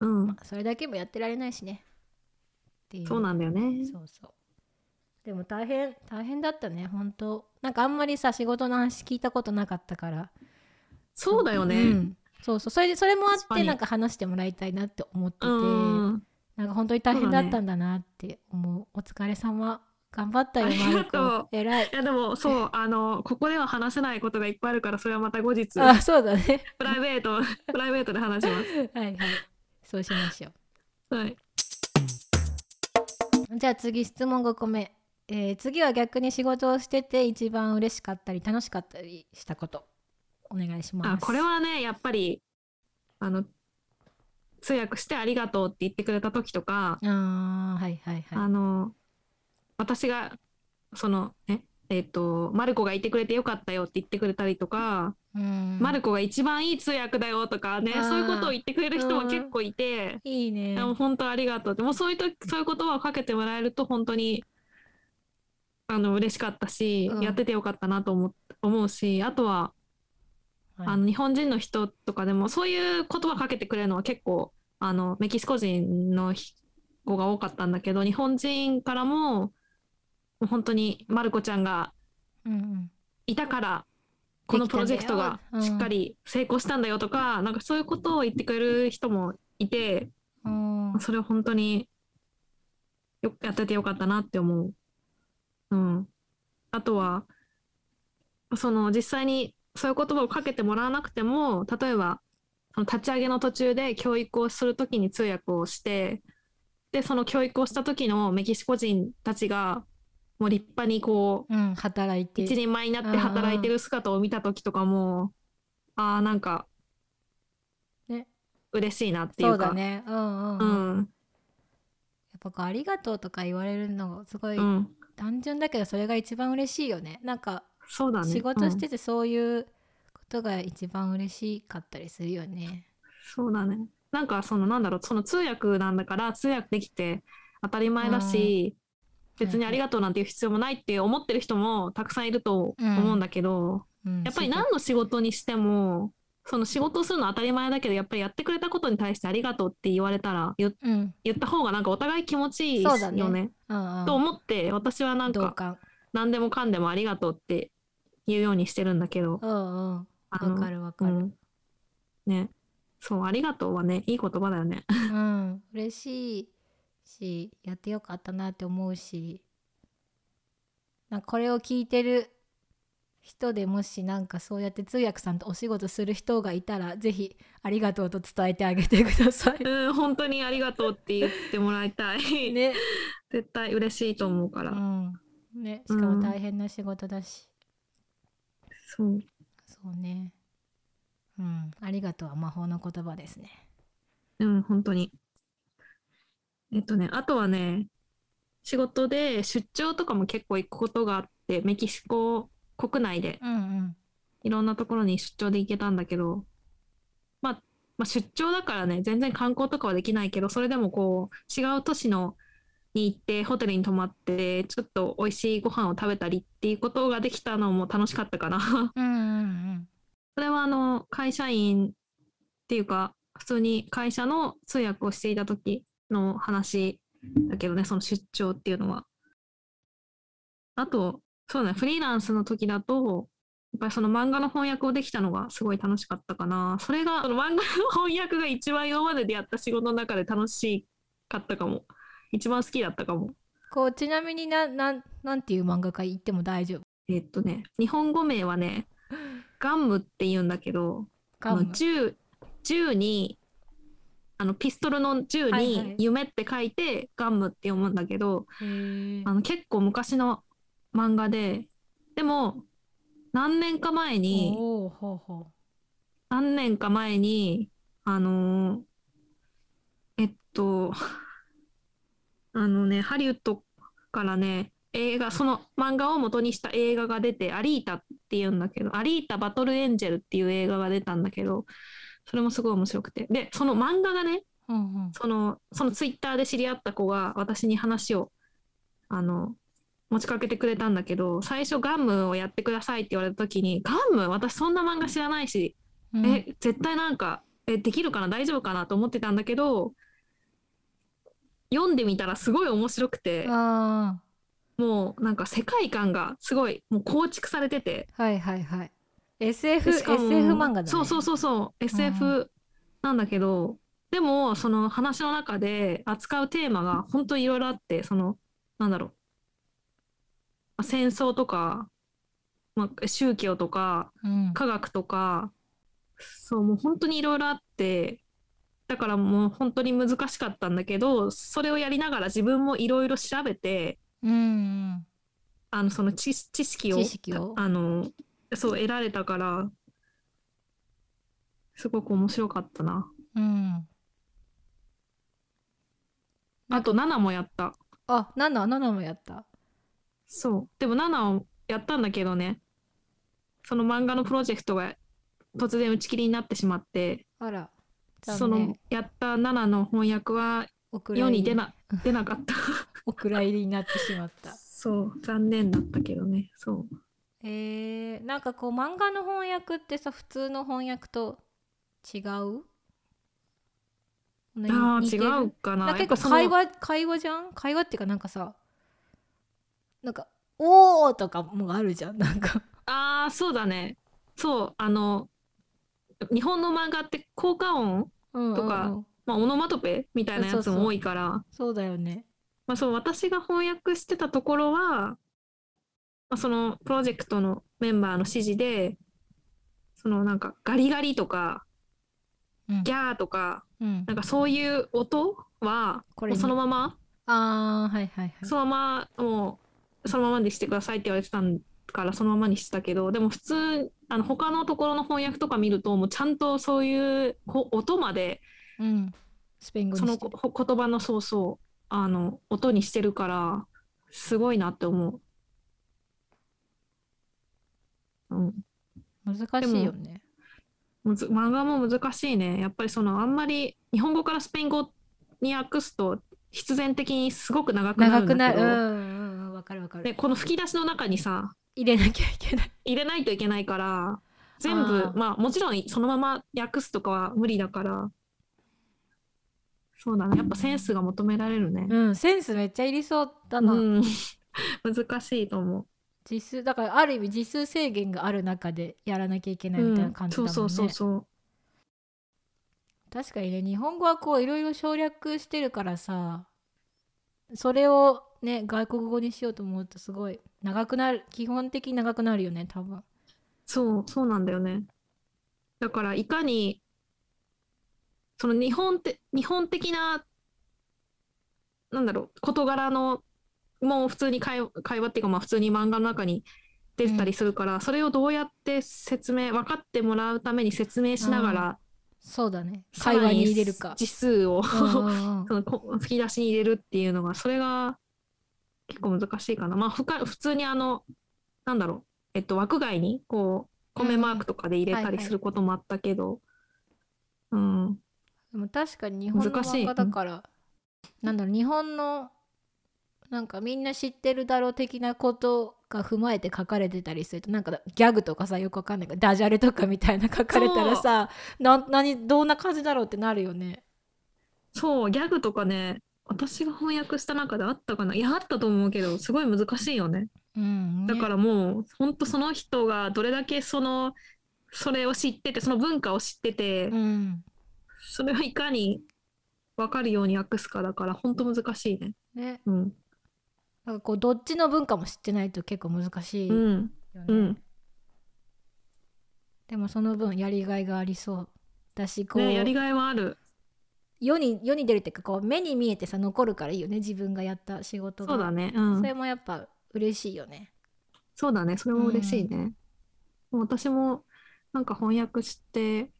うん。ま、あ、それだけもやってられないしね。っていう。そうなんだよね。そうそう。でも大変大変だったね本当。なんかあんまりさ仕事の話聞いたことなかったから。そうだよね。うん。そうそう。それでそれもあってなんか話してもらいたいなって思ってて、うん。なんか本当に大変だったんだなって思う。お疲れ様。頑張ったよありマルが とうコ偉い。いやでもそうあのここでは話せないことがいっぱいあるからそれはまた後日あ そうだね。プライベート プライベートで話しまはいはい。そうしましょす。はい。う。じゃあ次質問5個目、えー次は逆に仕事をしてて一番嬉しかったり楽しかったりしたことお願いします。あこれはねやっぱりあの通訳してありがとうって言ってくれた時とか、あーはいはいはい。あの私がそのねえっ、とマルコがいてくれてよかったよって言ってくれたりとか、うん。マルコが一番いい通訳だよとかねそういうことを言ってくれる人も結構いて、いいね。もう本当ありがとう。ってもうそういうとそういう言葉をかけてもらえると本当にあの嬉しかったし、うん。やっててよかったなと思っ思うしあとははい。あの日本人の人とかでもそういう言葉かけてくれるのは結構あのメキシコ人の子が多かったんだけど日本人からも本当にマルコちゃんがうんいたからこのプロジェクトがしっかり成功したんだよとか、なんかそういうことを言ってくれる人もいてうん。うんそれは本当によやっててよかったなって思う。うん、あとはその実際にそういう言葉をかけてもらわなくても例えば立ち上げの途中で教育をするときに通訳をしてでその教育をした時のメキシコ人たちがもう立派にこううん働いて。一人前になって働いてる姿を見た時とかもああなんかね。嬉しいなっていそううかだね。うんうん、ううん、やっんぱこうありがとうとか言われるのがすごいうん。単純だけどそれが一番嬉しいよね。なんかそうだね。仕事しうんててそういうことが一番嬉しかったりするよね。そうだね。なんかそのなんだろうその通訳なんだから通訳できて当たり前だし、別にありがとうなんていう必要もないって思ってる人もたくさんいると思うんだけど、うん。やっぱり何の仕事にしてもその仕事をするのは当たり前だけどやっぱりやってくれたことに対してありがとうって言われたら言った方がなんかお互い気持ちいいそうだね。よね。うんうん。と思って私はなんか何でもかんでもありがとうって言うようにしてるんだけど。うんうん。わあのかるわかる。うん。ね。そうありがとうはねいい言葉だよね。うん。嬉しいしやってよかったなって思うし。なこれを聞いてる人でもしなんかそうやって通訳さんとお仕事する人がいたらぜひありがとうと伝えてあげてください。うん本当にありがとうって言ってもらいたい。ね、絶対嬉しいと思うかうら。ん、ね。しかも大変な仕事だし、そうそうねうんありがとうは魔法の言葉ですね。うん本当に。えっとねあとはね仕事で出張とかも結構行くことがあってメキシコ国内でうんうんいろんなところに出張で行けたんだけど、まあ、まあ出張だからね全然観光とかはできないけどそれでもこう違う都市のに行ってホテルに泊まってちょっと美味しいご飯を食べたりっていうことができたのも楽しかったかな。うんうんそれはあの会社員っていうか普通に会社の通訳をしていた時の話だけどねその出張っていうのは。あとそうだねフリーランスの時だとやっぱりその漫画の翻訳をできたのがすごい楽しかったかな。それがその漫画の翻訳が一番今まででやった仕事の中で楽しかったかも。一番好きだったかも。こうちなみにななんなんていう漫画家言っても大丈夫？えっとね日本語名はね ガンムって言うんだけどあのガム銃銃にあのピストルの銃に夢って書いてガンムって読むんだけど、あの結構昔の漫画ででも何年か前に何年か前にあのーえっとあのねハリウッドからね映画その漫画を元にした映画が出て「アリータ」っていうんだけど「アリータ・バトル・エンジェル」っていう映画が出たんだけどそれもすごい面白くて。でその漫画がねううんうん。そのそのツイッターで知り合った子が私に話をあの持ちかけてくれたんだけど最初ガムをやってくださいって言われた時にガム？私そんな漫画知らないしうん。え絶対なんかえできるかな？大丈夫かな？と思ってたんだけど読んでみたらすごい面白くてあもうなんか世界観がすごいもう構築されてて。ーはいはいはい。SF, SF 漫画だね。そうそうそうそう。SF なんだけど、でもその話の中で扱うテーマが本当にいろいろあってそのなんだろう、まあ戦争とか、まあ、宗教とかうん。科学とかそうもう本当にいろいろあってだからもう本当に難しかったんだけどそれをやりながら自分もいろいろ調べてうんうん。あのその知知識を知識を。あのそう得られたからすごく面白かったな。うん。あと7もやった。あ七七もやった。そう。でも7をやったんだけどね、その漫画のプロジェクトが突然打ち切りになってしまって、あらそのやった7の翻訳は世に出な出なかった。お蔵入りになってしまったそう、残念だったけどね。そう。えー、なんかこう漫画の翻訳ってさ普通の翻訳と違う？ああ、違うかな。結構会話会話じゃん？会話っていうかなんかさなんか「おー」とかもあるじゃんなんかああ、そうだね。そう、あの、日本の漫画って効果音、うんうんうん。とかまあ、オノマトペみたいなやつも多いから、そうだよね。まあ、そう私が翻訳してたところは、まあ、そのプロジェクトのメンバーの指示でそのなんかガリガリとかうん。ギャーとかうん。なんかそういう音はこれそのままあーはいはいはい。そのままもうそのままにしてくださいって言われてたからそのままにしてたけどでも普通あの他のところの翻訳とか見るともうちゃんとそういうこ音までうん。スペイン語その言葉のそうそうあの音にしてるからすごいなって思う。うん、難しいよね。むず漫画も難しいね。やっぱりそのあんまり日本語からスペイン語に訳すと必然的にすごく長くなるんだけど、長くなる。うんかるわかる、でこの吹き出しの中にさ入れなきゃいけない。入れないといけないから全あ部ー。まあもちろんそのまま訳すとかは無理だからそうだねやっぱセンスが求められるね。うんセンスめっちゃいりそうだな、うん。難しいと思実数だからある意味実数制限がある中でやらなきゃいけなう、いみたいうん。な感じだもんね、そうそうそうそう。確かにね日本語はこういろいろ省略してるからさそれをね外国語にしようと思うとすごい長くなる基本的に長くなるよね多分。そう、そうなんだよね。だから、いかに、その日本て、日本的な、なんだろう、事柄の、もう普通に会話、会話っていうか、まあ普通に漫画の中に出てたりするから、それをどうやって説明、分かってもらうために説明しながら、そうだね。会話に入れるか。字数を、うんうんうん。そのこ吹き出しに入れるっていうのが、それが結構難しいかな。まあ、ふか普通にあの、なんだろう、えっと、枠外に、こう、米マークとかで入れたりすることもあったけど、うん、でも確かに日本の難しい漫画だからなんだろう日本のなんかみんな知ってるだろう的なことが踏まえて書かれてたりするとなんかギャグとかさよくわかんないけどダジャレとかみたいな書かれたらさな何どんな感じだろうってなるよね。そう、ギャグとかね、私が翻訳した中であったかな？いや、あったと思うけど、すごい難しいよね。うん、ねだからもう、本当その人がどれだけその、それを知ってて、その文化を知ってて、うんそれをいかに分かるように訳すかだから、本当難しいね。ね、うん。なんかこうどっちの文化も知ってないと結構難しいよね、うん。うん。でもその分やりがいがありそうだしこう、ね、やりがいはある。世に世に出るっていうかこう目に見えてさ残るからいいよね自分がやった仕事がそうだね。うんそ。れもやっぱ嬉しいよねそうだね。それも嬉しいね。もう私も、なんか翻訳して、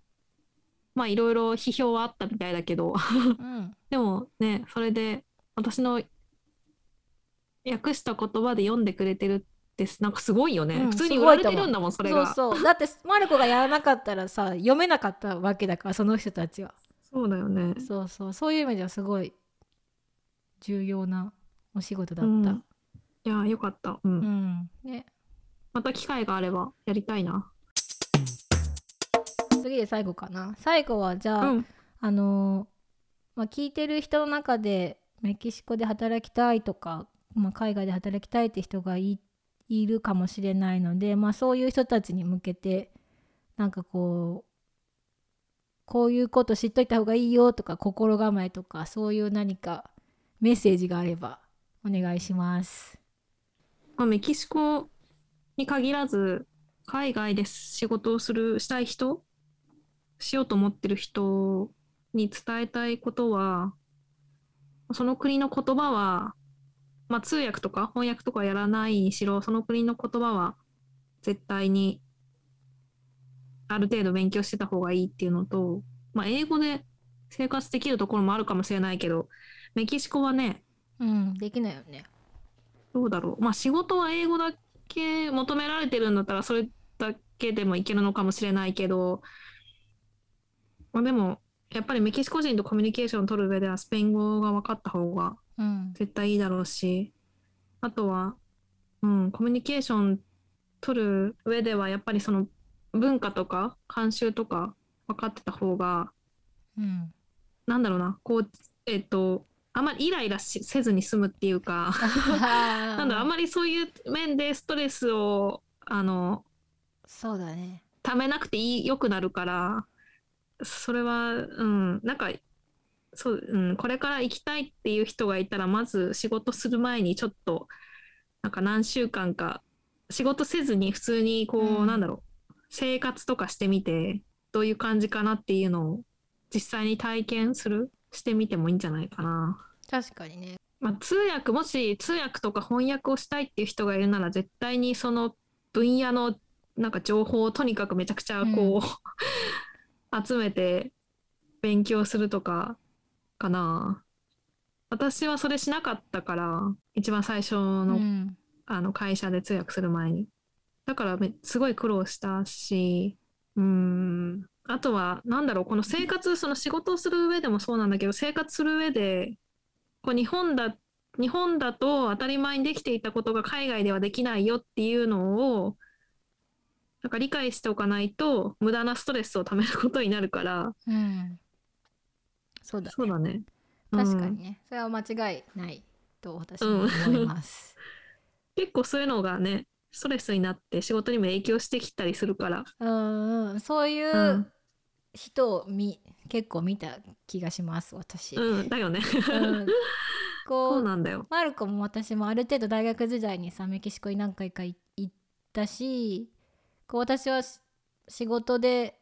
まあいろいろ批評はあったみたいだけど、うん でもね、それで私の訳した言葉で読んでくれてるってなんかすごいよね。うん普通にす売られてるんだもん、それそうが。そうだってマルコがやらなかったらさ読めなかったわけだからその人たちはそうだよね。そうそうそういう意味ではすごい重要なお仕事だったうんいや、よかった。うん。うん、ねまた機会があればやりたいな。次で最後かな最後はじゃあ、うん。あのーまあ、聞いてる人の中でメキシコで働きたいとか、まあ、海外で働きたいって人がいいるかもしれないので、まあ、そういう人たちに向けてなんかこうこういうこと知っといた方がいいよとか心構えとかそういう何かメッセージがあればお願いします。まあ、メキシコに限らず、海外で仕事をする、したい人、しようと思ってる人に伝えたいことは、その国の言葉は、まあ、通訳とか翻訳とかやらないにしろ、その国の言葉は絶対にある程度勉強してた方がいいっていうのと、まあ、英語で生活できるところもあるかもしれないけど、メキシコはね、うん、できないよね。どうだろう。まあ仕事は英語だけ求められてるんだったらそれだけでもいけるのかもしれないけど、まあでもやっぱりメキシコ人とコミュニケーションを取る上ではスペイン語が分かった方がうん、絶対いいだろうし、あとは、うん、コミュニケーション取る上ではやっぱりその文化とか慣習とか分かってた方が、うん、なんだろうな、こう、えっと、あまりイライラしせずに済むっていうか、ななんだろうあんまりそういう面でストレスをあのそうだね。ためなくていい良くなるからそれはうんなんかそう、うん、これから行きたいっていう人がいたらまず仕事する前にちょっとなんか何週間か仕事せずに普通にこう、うん。なんだろう生活とかしてみてどういう感じかなっていうのを実際に体験するしてみてもいいんじゃないかな。確かにね。まあ、通訳もし通訳とか翻訳をしたいっていう人がいるなら絶対にその分野のなんか情報をとにかくめちゃくちゃこう、集めて勉強するとかかな。私はそれしなかったから一番最初の,、うん、あの会社で通訳する前に。だからめすごい苦労したしうん。あとはなんだろうこの生活その仕事をする上でもそうなんだけど生活する上でこう日本だ日本だと当たり前にできていたことが海外ではできないよっていうのをなんか理解しておかないと無駄なストレスをためることになるから。うん。そうだね。そうだね。確かにうんね。それは間違いないと私も思います、結構そういうのがねストレスになって仕事にも影響してきたりするから、うん、うん。そういううん。人をみ結構見た気がします私、うん、だよね。うん。こそううなんだよ。マルコも私もある程度大学時代にさメキシコに何回かい行ったしこう私はし仕事で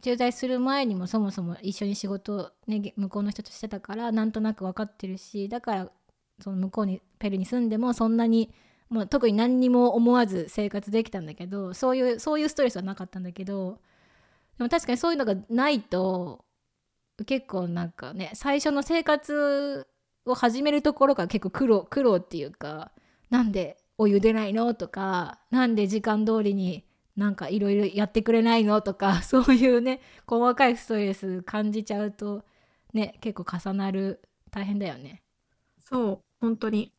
駐在する前にもそもそも一緒に仕事を、ね、向こうの人としてたからなんとなく分かってるしだからその向こうにペルーに住んでもそんなにもう特に何にも思わず生活できたんだけどそういうそういうストレスはなかったんだけどでも確かにそういうのがないと結構なんかね最初の生活を始めるところが結構苦労苦労っていうかなんでお湯出ないのとかなんで時間通りになんかいろいろやってくれないのとか そういうね細かいストレス感じちゃうとね結構重なる大変だよね。そう本当に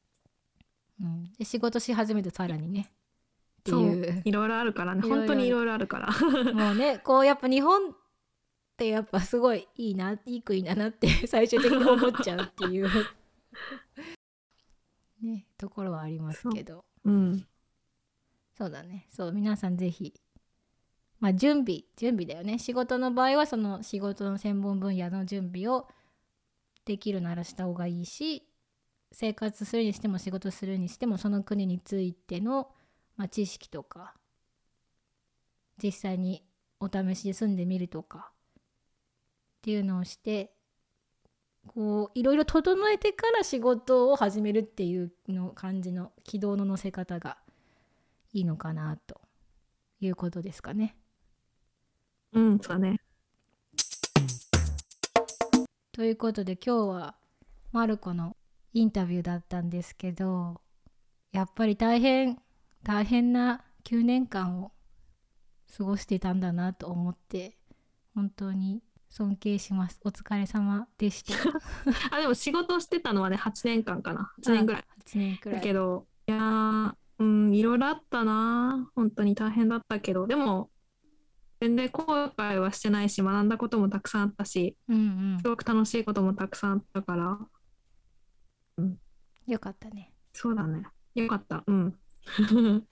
うん、で仕事し始めてさらにね。ってそいう。う。いろいろあるからね本当にいろいろあるから。もうね こうやっぱ日本ってやっぱすごいいいないい国だなって 最終的に思っちゃうっていう。ねところはありますけど。うん。そうだね。そう皆さんぜひまあ準備準備だよね。仕事の場合はその仕事の専門分野の準備をできるならした方がいいし生活するにしても仕事するにしてもその国についての、まあ、知識とか実際にお試しで住んでみるとかっていうのをしてこういろいろ整えてから仕事を始めるっていうの感じの軌道の乗せ方がいいのかなということですかね。うんそうだねということで今日はマルコのインタビューだったんですけどやっぱり大変大変な9年間を過ごしていたんだなと思って本当に尊敬します。お疲れ様でした。あでも仕事してたのはね8年間かな。8年ぐらい。8年くらい。だけどいやーうんいろいろあったな。本当に大変だったけど。でも全然後悔はしてないし学んだこともたくさんあったしうんうん。すごく楽しいこともたくさんあったからよかったね。そうだね。よかった。うん。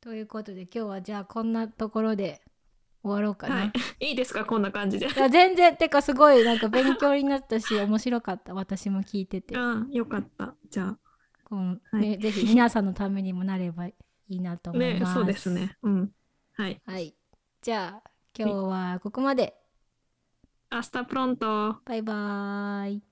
ということで今日はじゃあこんなところで終わろうかな、はい。いいですか？こんな感じで。いや全然。てかすごいなんか勉強になったし面白かった。私も聞いてて。うん。よかった。じゃこのはい。ねぜひ皆さんのためにもなればいいなとあ思います。ねそうですね。うん。はい。はい。じゃあ今日はここまで。 Hasta pronto。 bye bye。